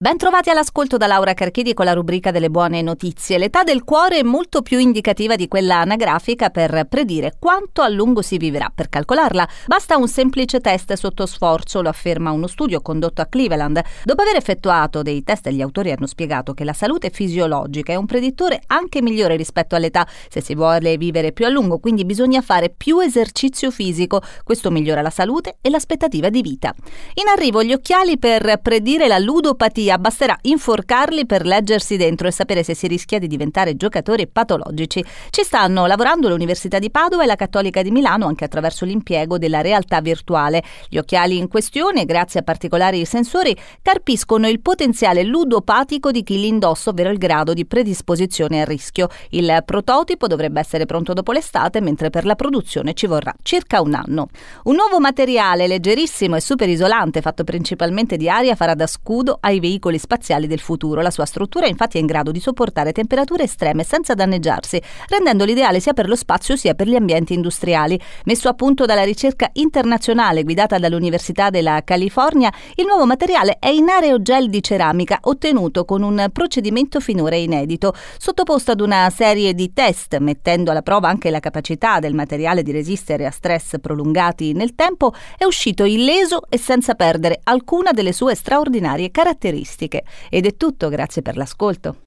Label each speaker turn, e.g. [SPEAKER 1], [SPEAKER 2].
[SPEAKER 1] Bentrovati all'ascolto da Laura Carchidi con la rubrica delle buone notizie. L'età del cuore è molto più indicativa di quella anagrafica per predire quanto a lungo si vivrà. Per calcolarla basta un semplice test sotto sforzo, lo afferma uno studio condotto a Cleveland. Dopo aver effettuato dei test, gli autori hanno spiegato che la salute fisiologica è un predittore anche migliore rispetto all'età se si vuole vivere più a lungo, quindi bisogna fare più esercizio fisico. Questo migliora la salute e l'aspettativa di vita. In arrivo gli occhiali per predire la ludopatia via, basterà inforcarli per leggersi dentro e sapere se si rischia di diventare giocatori patologici. Ci stanno lavorando l'Università di Padova e la Cattolica di Milano anche attraverso l'impiego della realtà virtuale. Gli occhiali in questione, grazie a particolari sensori, carpiscono il potenziale ludopatico di chi li indossa, ovvero il grado di predisposizione al rischio. Il prototipo dovrebbe essere pronto dopo l'estate, mentre per la produzione ci vorrà circa un anno. Un nuovo materiale leggerissimo e super isolante, fatto principalmente di aria, farà da scudo ai veicoli veicoli spaziali del futuro. La sua struttura infatti è in grado di sopportare temperature estreme senza danneggiarsi, rendendolo ideale sia per lo spazio sia per gli ambienti industriali. Messo a punto dalla ricerca internazionale guidata dall'Università della California, il nuovo materiale è in aerogel di ceramica ottenuto con un procedimento finora inedito, sottoposto ad una serie di test, mettendo alla prova anche la capacità del materiale di resistere a stress prolungati nel tempo, è uscito illeso e senza perdere alcuna delle sue straordinarie caratteristiche caratteristiche. Ed è tutto, grazie per l'ascolto.